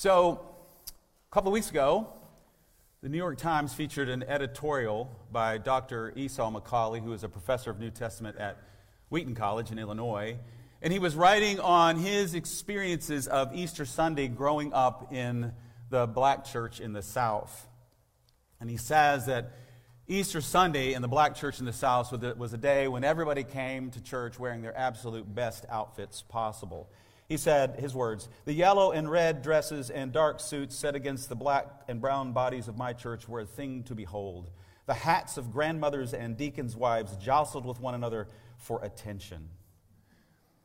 So, a couple of weeks ago, the New York Times featured an editorial by Dr. Esau McCaulley, who is a professor of New Testament at Wheaton College in Illinois. And he was writing on his experiences of Easter Sunday growing up in the black church in the South. And he says that Easter Sunday in the black church in the South was a day when everybody came to church wearing their absolute best outfits possible. He said, his words, the yellow and red dresses and dark suits set against the black and brown bodies of my church were a thing to behold. The hats of grandmothers and deacons' wives jostled with one another for attention.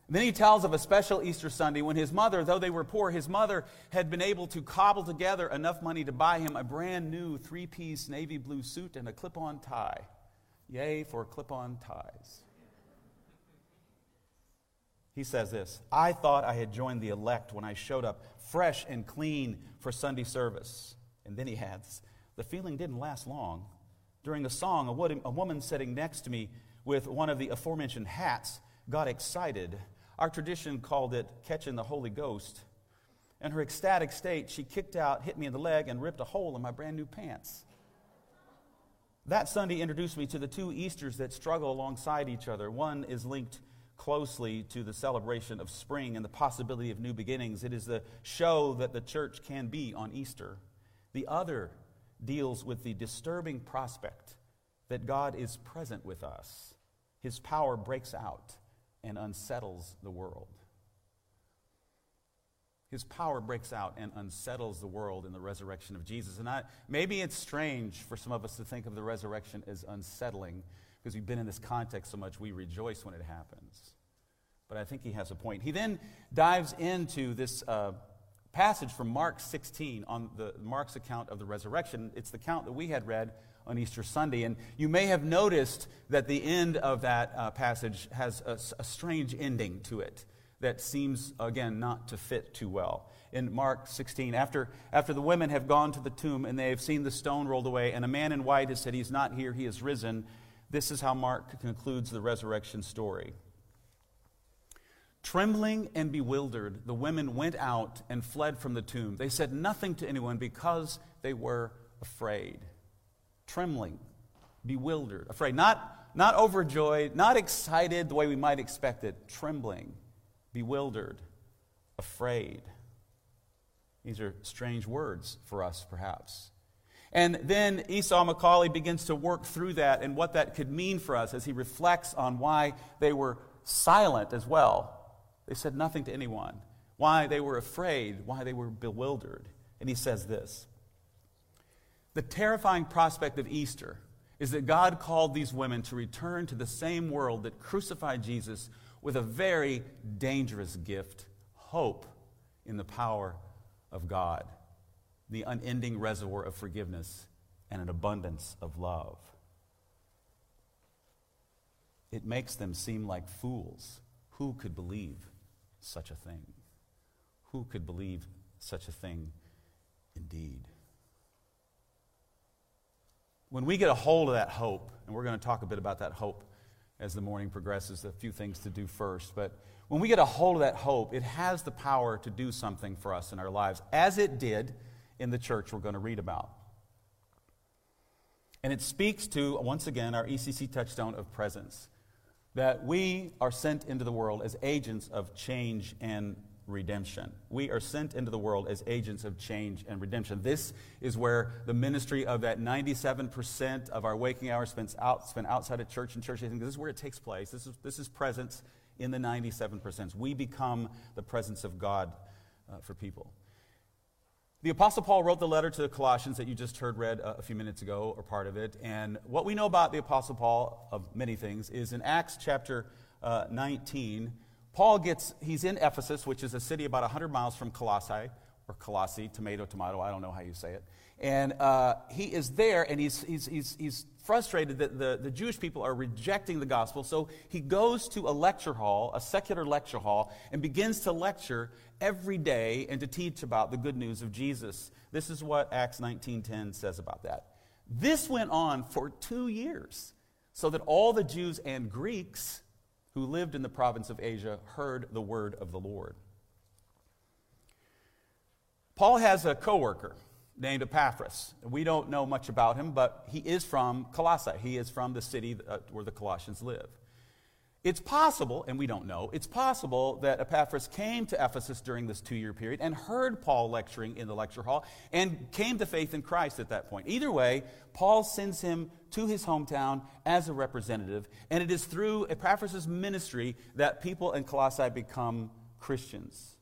Then he tells of a special Easter Sunday when his mother, though they were poor, his mother had been able to cobble together enough money to buy him a brand new three piece navy blue suit and a clip on tie. Yay for clip on ties. He says this I thought I had joined the elect when I showed up fresh and clean for Sunday service. And then he adds, The feeling didn't last long. During a song, a woman sitting next to me with one of the aforementioned hats got excited our tradition called it catching the Holy Ghost. In her ecstatic state, she kicked out, hit me in the leg, and ripped a hole in my brand new pants. That Sunday introduced me to the two Easters that struggle alongside each other. One is linked closely to the celebration of spring and the possibility of new beginnings. It is the show that the church can be on Easter. The other deals with the disturbing prospect that God is present with us. His power breaks out and unsettles the world. His power breaks out and unsettles the world in the resurrection of Jesus. And I, maybe it's strange for some of us to think of the resurrection as unsettling because we've been in this context so much, we rejoice when it happens. But I think he has a point. He then dives into this uh, passage from Mark 16 on the Mark's account of the resurrection. It's the account that we had read on Easter Sunday. And you may have noticed that the end of that uh, passage has a, a strange ending to it that seems, again, not to fit too well. In Mark 16, after, after the women have gone to the tomb and they have seen the stone rolled away, and a man in white has said, He's not here, he is risen, this is how Mark concludes the resurrection story. Trembling and bewildered, the women went out and fled from the tomb. They said nothing to anyone because they were afraid trembling, bewildered, afraid, not, not overjoyed, not excited the way we might expect it, trembling, bewildered, afraid. These are strange words for us, perhaps. And then Esau McCaulley begins to work through that and what that could mean for us as he reflects on why they were silent as well. They said nothing to anyone, why they were afraid, why they were bewildered. And he says this the terrifying prospect of Easter is that God called these women to return to the same world that crucified Jesus with a very dangerous gift hope in the power of God, the unending reservoir of forgiveness, and an abundance of love. It makes them seem like fools. Who could believe such a thing? Who could believe such a thing indeed? when we get a hold of that hope, and we're going to talk a bit about that hope as the morning progresses, a few things to do first, but when we get a hold of that hope, it has the power to do something for us in our lives, as it did in the church we're going to read about. And it speaks to, once again, our ECC touchstone of presence that we are sent into the world as agents of change and redemption. We are sent into the world as agents of change and redemption. This is where the ministry of that 97% of our waking hours spent, out, spent outside of church and church. I think this is where it takes place. This is, this is presence in the 97%. We become the presence of God uh, for people. The Apostle Paul wrote the letter to the Colossians that you just heard read a, a few minutes ago, or part of it. And what we know about the Apostle Paul, of many things, is in Acts chapter uh, 19, Paul gets, he's in Ephesus, which is a city about 100 miles from Colossae, or Colossae, tomato, tomato, I don't know how you say it. And uh, he is there, and he's, he's, he's, he's frustrated that the, the Jewish people are rejecting the gospel. So he goes to a lecture hall, a secular lecture hall, and begins to lecture every day and to teach about the good news of Jesus. This is what Acts 19.10 says about that. This went on for two years, so that all the Jews and Greeks who lived in the province of Asia heard the word of the Lord. Paul has a coworker named Epaphras. We don't know much about him, but he is from Colossae. He is from the city uh, where the Colossians live. It's possible, and we don't know, it's possible that Epaphras came to Ephesus during this two year period and heard Paul lecturing in the lecture hall and came to faith in Christ at that point. Either way, Paul sends him to his hometown as a representative, and it is through Epaphras' ministry that people in Colossae become Christians.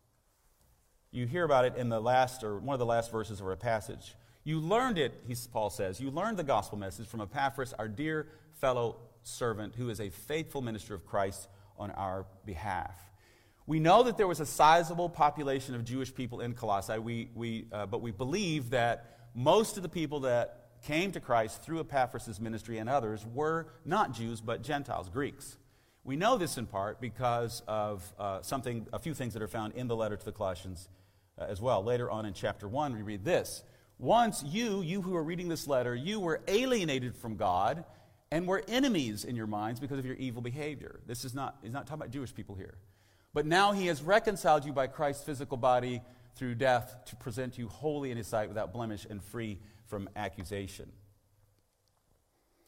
You hear about it in the last, or one of the last verses of our passage. You learned it, he, Paul says, you learned the gospel message from Epaphras, our dear fellow servant who is a faithful minister of Christ on our behalf. We know that there was a sizable population of Jewish people in Colossae, we, we, uh, but we believe that most of the people that came to Christ through Epaphras' ministry and others were not Jews, but Gentiles, Greeks. We know this in part because of uh, something, a few things that are found in the letter to the Colossians uh, as well. Later on in chapter 1, we read this Once you, you who are reading this letter, you were alienated from God and were enemies in your minds because of your evil behavior. This is not, he's not talking about Jewish people here. But now he has reconciled you by Christ's physical body through death to present you holy in his sight without blemish and free from accusation.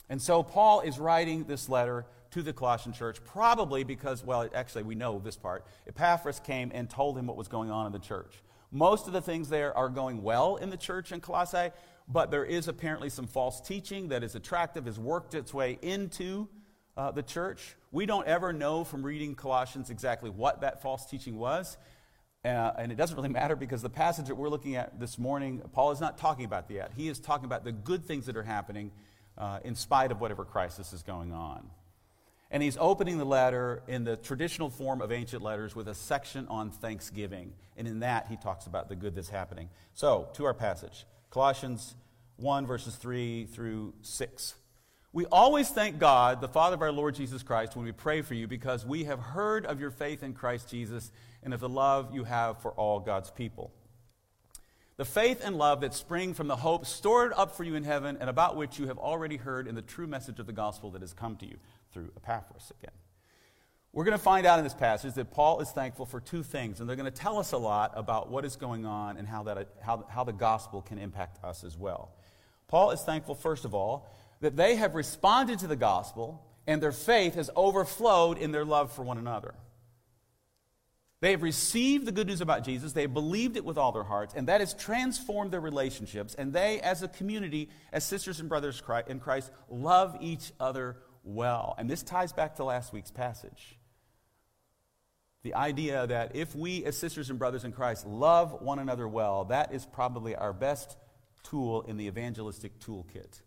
And so Paul is writing this letter to the Colossian church, probably because, well, actually, we know this part. Epaphras came and told him what was going on in the church. Most of the things there are going well in the church in Colossae, but there is apparently some false teaching that is attractive, has worked its way into uh, the church. We don't ever know from reading Colossians exactly what that false teaching was. Uh, and it doesn't really matter because the passage that we're looking at this morning, Paul is not talking about that. He is talking about the good things that are happening uh, in spite of whatever crisis is going on. And he's opening the letter in the traditional form of ancient letters with a section on thanksgiving. And in that, he talks about the good that's happening. So, to our passage. Colossians 1, verses 3 through 6. We always thank God, the Father of our Lord Jesus Christ, when we pray for you because we have heard of your faith in Christ Jesus and of the love you have for all God's people. The faith and love that spring from the hope stored up for you in heaven and about which you have already heard in the true message of the gospel that has come to you through Epaphras again. We're going to find out in this passage that Paul is thankful for two things, and they're going to tell us a lot about what is going on and how, that, how, how the gospel can impact us as well. Paul is thankful, first of all, that they have responded to the gospel and their faith has overflowed in their love for one another. They have received the good news about Jesus, they have believed it with all their hearts, and that has transformed their relationships. And they, as a community, as sisters and brothers in Christ, love each other well. And this ties back to last week's passage. The idea that if we, as sisters and brothers in Christ, love one another well, that is probably our best tool in the evangelistic toolkit.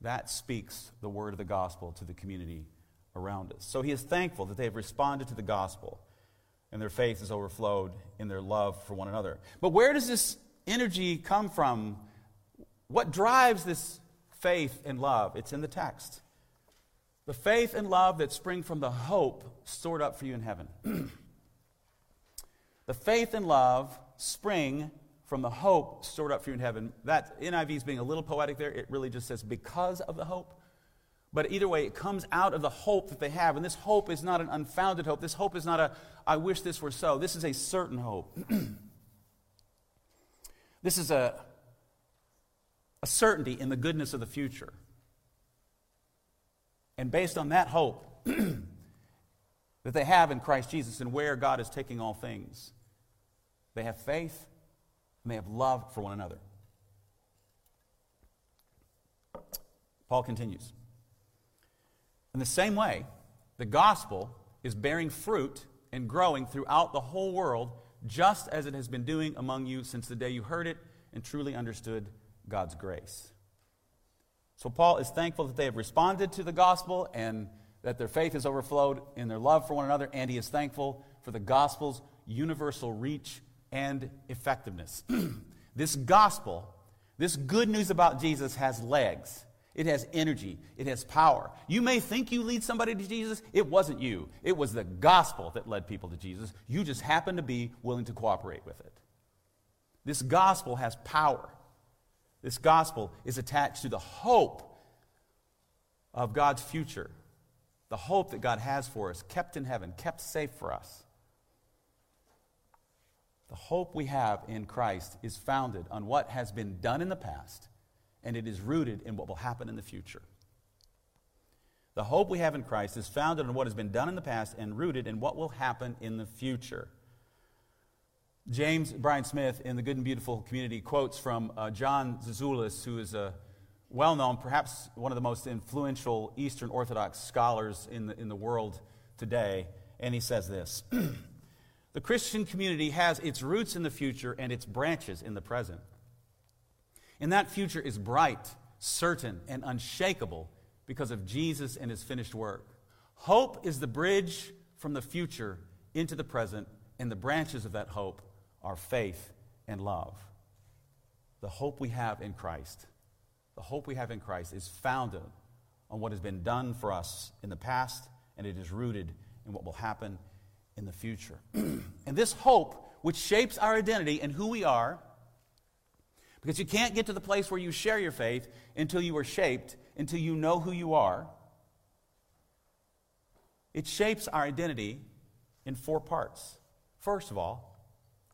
That speaks the word of the gospel to the community around us. So he is thankful that they have responded to the gospel and their faith has overflowed in their love for one another. But where does this energy come from? What drives this faith and love? It's in the text. The faith and love that spring from the hope stored up for you in heaven. the faith and love spring from the hope stored up for you in heaven. That NIV is being a little poetic there. It really just says because of the hope. But either way, it comes out of the hope that they have. And this hope is not an unfounded hope. This hope is not a, I wish this were so. This is a certain hope. this is a, a certainty in the goodness of the future. And based on that hope that they have in Christ Jesus and where God is taking all things, they have faith and they have love for one another. Paul continues. In the same way, the gospel is bearing fruit and growing throughout the whole world, just as it has been doing among you since the day you heard it and truly understood God's grace. So, Paul is thankful that they have responded to the gospel and that their faith has overflowed in their love for one another, and he is thankful for the gospel's universal reach and effectiveness. this gospel, this good news about Jesus, has legs. It has energy. It has power. You may think you lead somebody to Jesus. It wasn't you, it was the gospel that led people to Jesus. You just happened to be willing to cooperate with it. This gospel has power. This gospel is attached to the hope of God's future, the hope that God has for us, kept in heaven, kept safe for us. The hope we have in Christ is founded on what has been done in the past, and it is rooted in what will happen in the future. The hope we have in Christ is founded on what has been done in the past and rooted in what will happen in the future. James Bryan Smith in the Good and Beautiful Community quotes from uh, John Zizioulas, who is a well known, perhaps one of the most influential Eastern Orthodox scholars in the, in the world today. And he says this The Christian community has its roots in the future and its branches in the present. And that future is bright, certain, and unshakable because of Jesus and his finished work. Hope is the bridge from the future into the present, and the branches of that hope our faith and love. The hope we have in Christ, the hope we have in Christ is founded on what has been done for us in the past, and it is rooted in what will happen in the future. and this hope, which shapes our identity and who we are, because you can't get to the place where you share your faith until you are shaped, until you know who you are. It shapes our identity in four parts. First of all,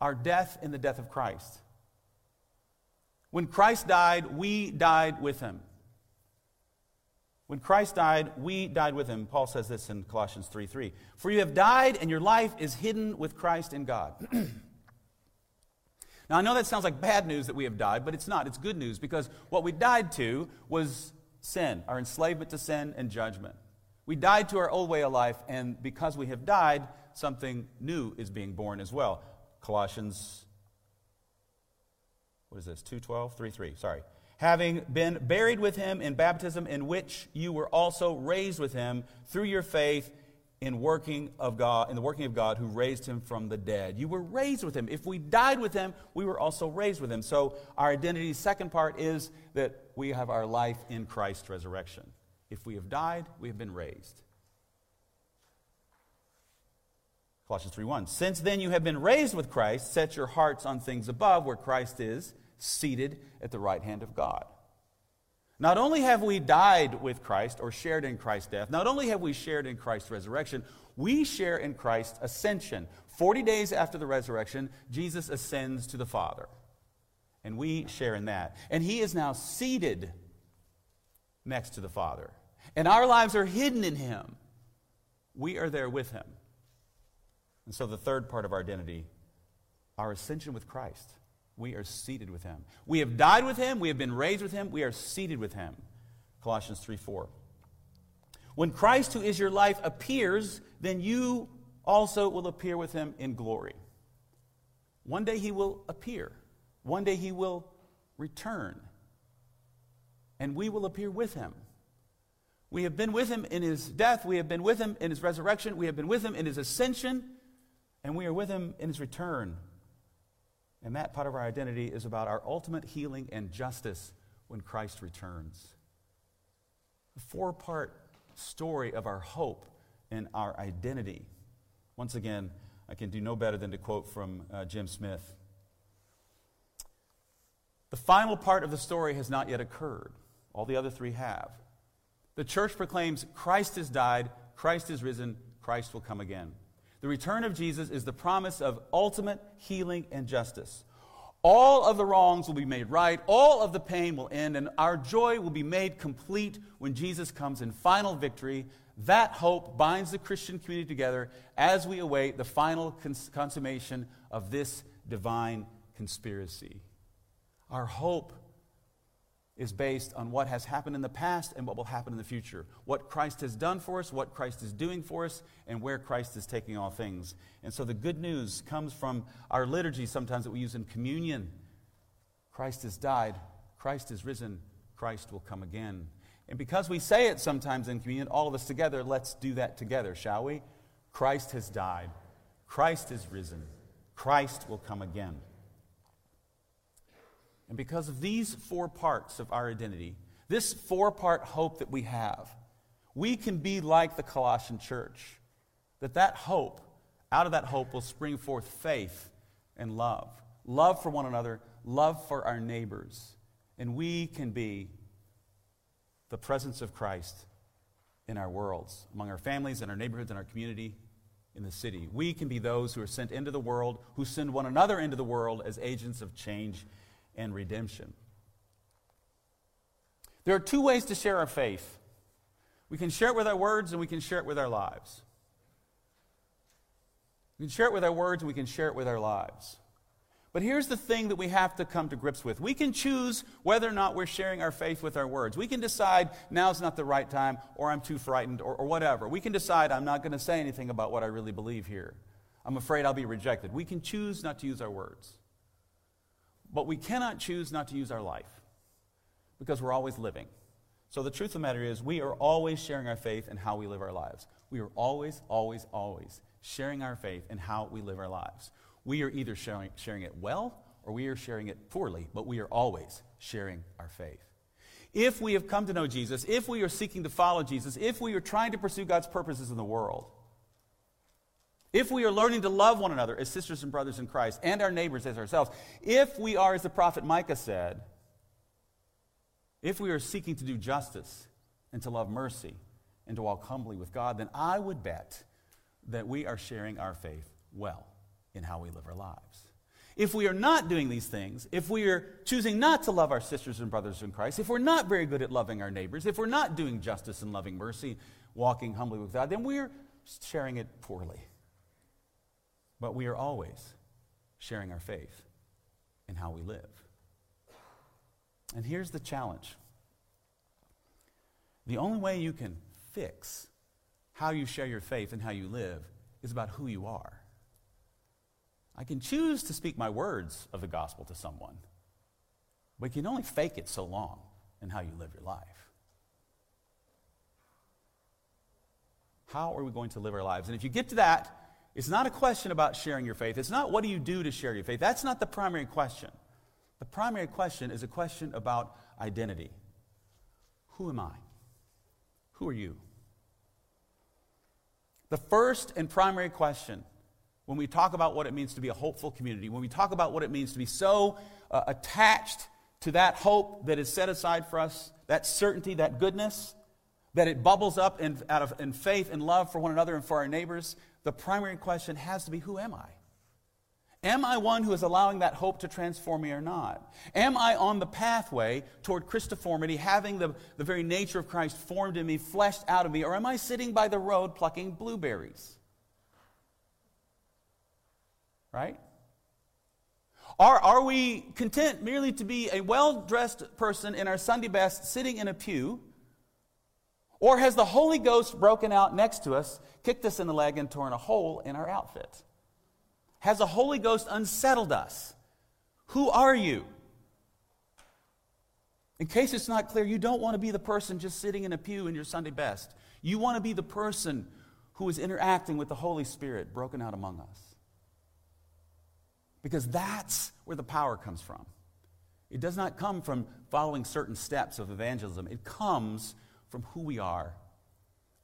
our death in the death of Christ. When Christ died, we died with him. When Christ died, we died with him. Paul says this in Colossians 3 3. For you have died, and your life is hidden with Christ in God. now, I know that sounds like bad news that we have died, but it's not. It's good news because what we died to was sin, our enslavement to sin and judgment. We died to our old way of life, and because we have died, something new is being born as well. Colossians, what is this, 2.12? 3.3, sorry. Having been buried with him in baptism, in which you were also raised with him through your faith in working of God, in the working of God who raised him from the dead. You were raised with him. If we died with him, we were also raised with him. So our identity, second part, is that we have our life in Christ's resurrection. If we have died, we have been raised. Colossians 3:1. Since then you have been raised with Christ, set your hearts on things above where Christ is, seated at the right hand of God. Not only have we died with Christ or shared in Christ's death, not only have we shared in Christ's resurrection, we share in Christ's ascension. 40 days after the resurrection, Jesus ascends to the Father. And we share in that. And he is now seated next to the Father. And our lives are hidden in him. We are there with him. And so, the third part of our identity, our ascension with Christ. We are seated with him. We have died with him, we have been raised with him, we are seated with him. Colossians 3 4. When Christ, who is your life, appears, then you also will appear with him in glory. One day he will appear, one day he will return, and we will appear with him. We have been with him in his death, we have been with him in his resurrection, we have been with him in his ascension and we are with him in his return. And that part of our identity is about our ultimate healing and justice when Christ returns. The four part story of our hope and our identity. Once again, I can do no better than to quote from uh, Jim Smith. The final part of the story has not yet occurred. All the other three have. The church proclaims Christ has died, Christ is risen, Christ will come again. The return of Jesus is the promise of ultimate healing and justice. All of the wrongs will be made right, all of the pain will end, and our joy will be made complete when Jesus comes in final victory. That hope binds the Christian community together as we await the final cons- consummation of this divine conspiracy. Our hope is based on what has happened in the past and what will happen in the future. What Christ has done for us, what Christ is doing for us, and where Christ is taking all things. And so the good news comes from our liturgy sometimes that we use in communion. Christ has died, Christ is risen, Christ will come again. And because we say it sometimes in communion, all of us together, let's do that together, shall we? Christ has died, Christ is risen, Christ will come again. And because of these four parts of our identity, this four part hope that we have, we can be like the Colossian church. That that hope, out of that hope will spring forth faith and love. Love for one another, love for our neighbors. And we can be the presence of Christ in our worlds, among our families, in our neighborhoods, in our community, in the city. We can be those who are sent into the world, who send one another into the world as agents of change and redemption. There are two ways to share our faith we can share it with our words and we can share it with our lives. We can share it with our words and we can share it with our lives. But here's the thing that we have to come to grips with. We can choose whether or not we're sharing our faith with our words. We can decide now's not the right time, or I'm too frightened, or, or whatever. We can decide I'm not going to say anything about what I really believe here. I'm afraid I'll be rejected. We can choose not to use our words. But we cannot choose not to use our life because we're always living. So the truth of the matter is, we are always sharing our faith in how we live our lives. We are always, always, always sharing our faith in how we live our lives. We are either sharing, sharing it well or we are sharing it poorly, but we are always sharing our faith. If we have come to know Jesus, if we are seeking to follow Jesus, if we are trying to pursue God's purposes in the world, if we are learning to love one another as sisters and brothers in Christ and our neighbors as ourselves, if we are, as the prophet Micah said, if we are seeking to do justice and to love mercy and to walk humbly with God, then I would bet that we are sharing our faith well in how we live our lives. If we are not doing these things, if we are choosing not to love our sisters and brothers in Christ, if we're not very good at loving our neighbors, if we're not doing justice and loving mercy, walking humbly with God, then we're sharing it poorly. But we are always sharing our faith in how we live. And here's the challenge the only way you can fix how you share your faith and how you live is about who you are. I can choose to speak my words of the gospel to someone, but you can only fake it so long in how you live your life. How are we going to live our lives? And if you get to that, it's not a question about sharing your faith. It's not what do you do to share your faith. That's not the primary question. The primary question is a question about identity. Who am I? Who are you? The first and primary question when we talk about what it means to be a hopeful community, when we talk about what it means to be so uh, attached to that hope that is set aside for us, that certainty, that goodness, that it bubbles up in, out of in faith and love for one another and for our neighbors, the primary question has to be who am I? Am I one who is allowing that hope to transform me or not? Am I on the pathway toward Christoformity, having the, the very nature of Christ formed in me, fleshed out of me, or am I sitting by the road plucking blueberries? Right? Are, are we content merely to be a well dressed person in our Sunday best sitting in a pew? Or has the Holy Ghost broken out next to us, kicked us in the leg, and torn a hole in our outfit? Has the Holy Ghost unsettled us? Who are you? In case it's not clear, you don't want to be the person just sitting in a pew in your Sunday best. You want to be the person who is interacting with the Holy Spirit broken out among us. Because that's where the power comes from. It does not come from following certain steps of evangelism, it comes from who we are,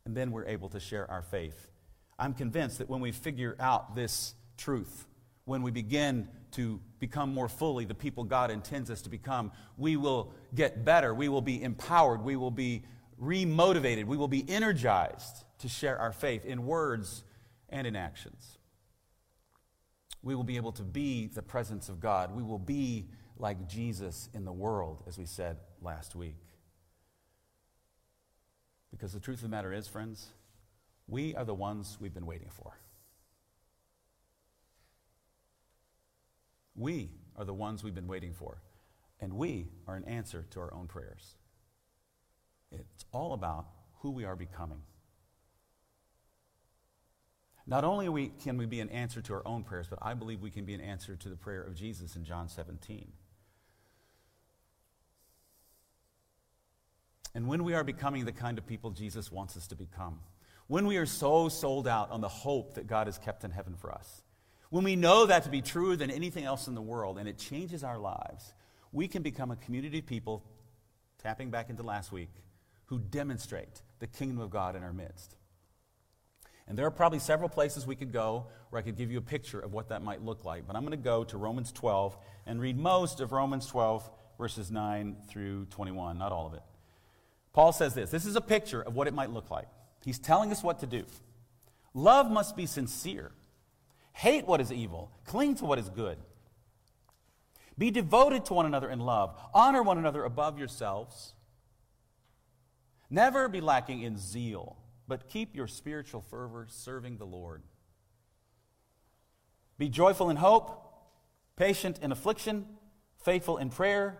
and then we're able to share our faith. I'm convinced that when we figure out this truth, when we begin to become more fully the people God intends us to become, we will get better. We will be empowered. We will be remotivated. We will be energized to share our faith in words and in actions we will be able to be the presence of God. We will be like Jesus in the world, as we said last week. Because the truth of the matter is, friends, we are the ones we've been waiting for. We are the ones we've been waiting for. And we are an answer to our own prayers. It's all about who we are becoming. Not only can we be an answer to our own prayers, but I believe we can be an answer to the prayer of Jesus in John 17. And when we are becoming the kind of people Jesus wants us to become, when we are so sold out on the hope that God has kept in heaven for us, when we know that to be truer than anything else in the world and it changes our lives, we can become a community of people, tapping back into last week, who demonstrate the kingdom of God in our midst. And there are probably several places we could go where I could give you a picture of what that might look like. But I'm going to go to Romans 12 and read most of Romans 12, verses 9 through 21, not all of it. Paul says this this is a picture of what it might look like. He's telling us what to do. Love must be sincere. Hate what is evil, cling to what is good. Be devoted to one another in love. Honor one another above yourselves. Never be lacking in zeal, but keep your spiritual fervor serving the Lord. Be joyful in hope, patient in affliction, faithful in prayer.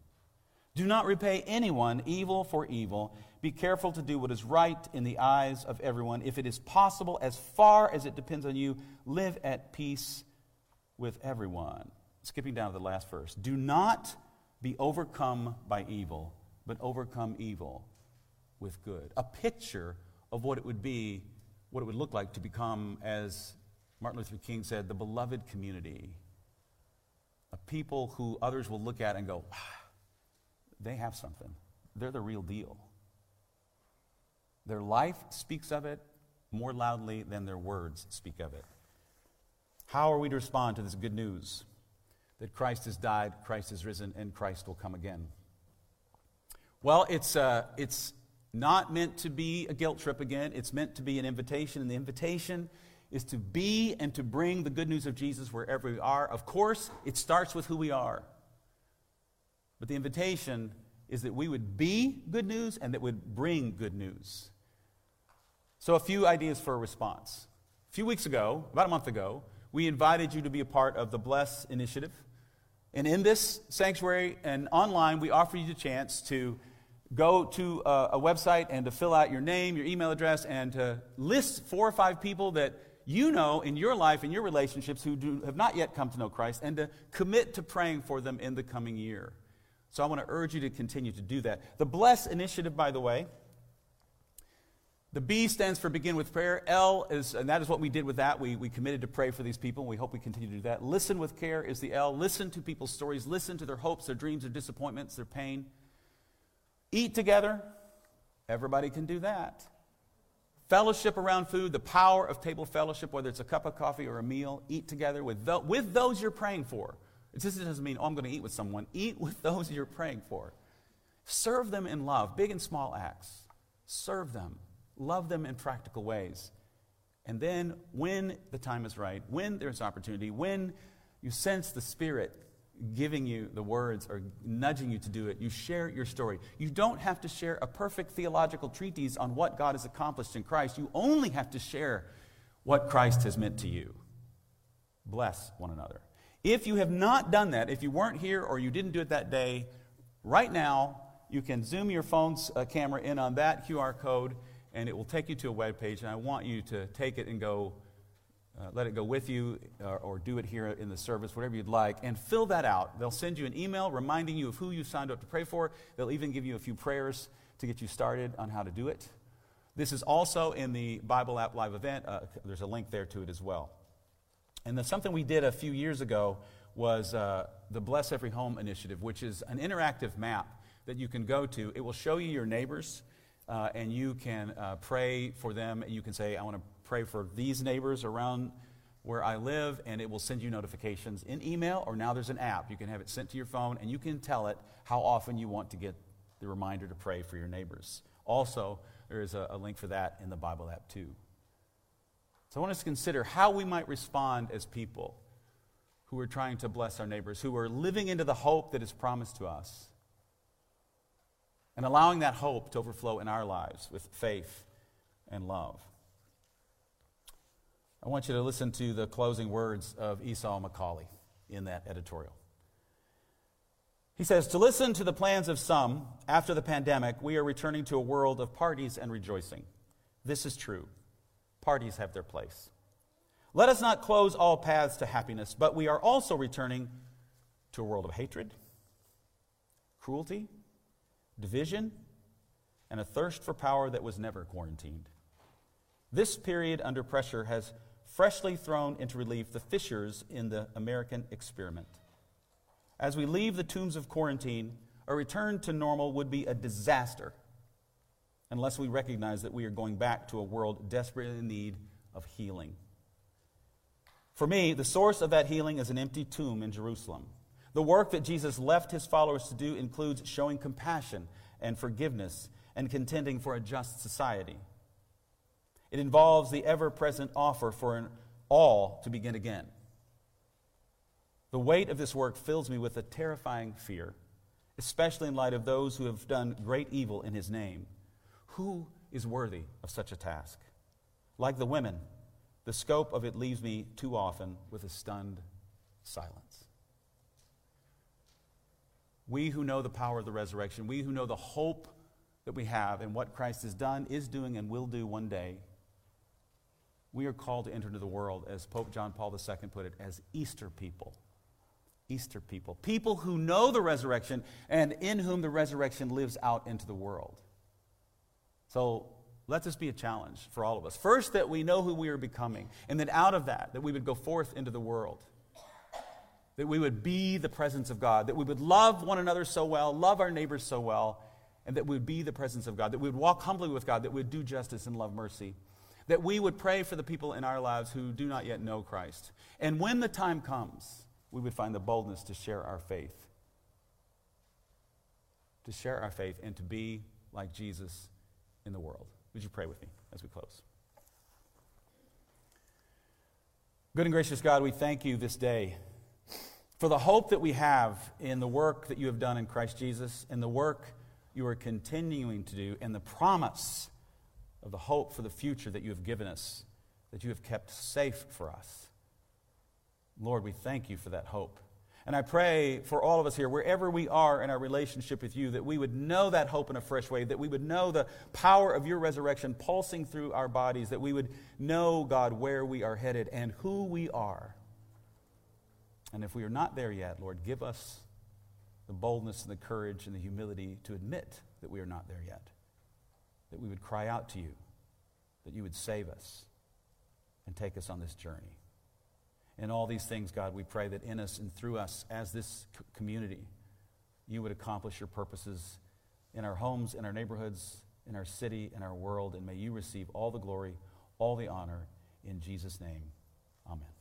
Do not repay anyone evil for evil. Be careful to do what is right in the eyes of everyone. If it is possible, as far as it depends on you, live at peace with everyone. Skipping down to the last verse. Do not be overcome by evil, but overcome evil with good. A picture of what it would be what it would look like to become, as Martin Luther King said, the beloved community. A people who others will look at and go, they have something. They're the real deal. Their life speaks of it more loudly than their words speak of it. How are we to respond to this good news that Christ has died, Christ has risen, and Christ will come again? Well, it's, uh, it's not meant to be a guilt trip again, it's meant to be an invitation, and the invitation is to be and to bring the good news of Jesus wherever we are. Of course, it starts with who we are. But the invitation is that we would be good news and that would bring good news. So, a few ideas for a response. A few weeks ago, about a month ago, we invited you to be a part of the Bless Initiative. And in this sanctuary and online, we offer you the chance to go to a, a, website and to fill out your name, your email address, and to list four or five people that you know in your life, in your relationships, who do, have not yet come to know Christ, and to commit to praying for them in the coming year. So I want to urge you to continue to do that. The Bless initiative, by the way, the B stands for begin with prayer. L is, and that is what we did with that. We, we committed to pray for these people, and we hope we continue to do that. Listen with care is the L. Listen to people's stories. Listen to their hopes, their dreams, their disappointments, their pain. Eat together. Everybody can do that. Fellowship around food, the power of table fellowship, whether it's a cup of coffee or a meal, eat together with, the, with those you're praying for. It just doesn't mean, oh, I'm going to eat with someone. Eat with those you're praying for. Serve them in love, big and small acts. Serve them. Love them in practical ways. And then, when the time is right, when there's opportunity, when you sense the Spirit giving you the words or nudging you to do it. You share your story. You don't have to share a perfect theological treatise on what God has accomplished in Christ. You only have to share what Christ has meant to you. Bless one another. If you have not done that, if you weren't here or you didn't do it that day, right now you can zoom your phone's uh, camera in on that QR code and it will take you to a web page. And I want you to take it and go uh, let it go with you or, or, do it here in the service, whatever you'd like, and fill that out. They'll send you an email reminding you of who you signed up to pray for. They'll even give you a few prayers to get you started on how to do it. This is also in the Bible app live event. Uh, there's a link there to it as well. And then something we did a few years ago was uh, the Bless Every Home initiative, which is an interactive map that you can go to. It will show you your neighbors, uh, and you can uh, pray for them. You can say, I want to pray for these neighbors around where I live, and it will send you notifications in email, or now there's an app. You can have it sent to your phone, and you can tell it how often you want to get the reminder to pray for your neighbors. Also, there is a, a link for that in the Bible app, too. So I want us to consider how we might respond as people who are trying to bless our neighbors, who are living into the hope that is promised to us, and allowing that hope to overflow in our lives with faith and love. I want you to listen to the closing words of Esau McCaulley in that editorial. He says, To listen to the plans of some, after the pandemic, we are returning to a world of parties and rejoicing. This is true. Parties have their place. Let us not close all paths to happiness, but we are also returning to a world of hatred, cruelty, division, and a thirst for power that was never quarantined. This period under pressure has freshly thrown into relief the fissures in the American experiment. As we leave the tombs of quarantine, a return to normal would be a disaster unless we recognize that we are going back to a world desperately in need of healing. For me, the source of that healing is an empty tomb in Jerusalem. The work that Jesus left his followers to do includes showing compassion and forgiveness and contending for a just society. It involves the ever present offer for all to begin again. The weight of this work fills me with a terrifying fear, especially in light of those who have done great evil in his name. Who is worthy of such a task? Like the women, the scope of it leaves me too often with a stunned silence. We who know the power of the resurrection, we who know the hope that we have and what Christ has done, is doing, and will do one day, we are called to enter into the world, as Pope John Paul II put it, as Easter people. Easter people. People who know the resurrection and in whom the resurrection lives out into the world. So let this be a challenge for all of us. First, that we know who we are becoming, and that out of that, that we would go forth into the world. That we would be the presence of God, that we would love one another so well, love our neighbors so well, and that we would be the presence of God, that we would walk humbly with God, that we would do justice and love mercy, that we would pray for the people in our lives who do not yet know Christ. And when the time comes, we would find the boldness to share our faith. To share our faith and to be like Jesus in the world. Would you pray with me as we close? Good and gracious God, we thank you this day for the hope that we have in the work that you have done in Christ Jesus in the work you are continuing to do and the promise of the hope for the future that you have given us, that you have kept safe for us. Lord, we thank you for that hope. And I pray for all of us here, wherever we are in our relationship with you, that we would know that hope in a fresh way, that we would know the power of your resurrection pulsing through our bodies, that we would know, God, where we are headed and who we are. And if we are not there yet, Lord, give us the boldness and the courage and the humility to admit that we are not there yet, that we would cry out to you, that you would save us and take us on this journey. In all these things, God, we pray that in us and through us as this community, you would accomplish your purposes in our homes, in our neighborhoods, in our city, in our world, and may you receive all the glory, all the honor. In Jesus' name, amen.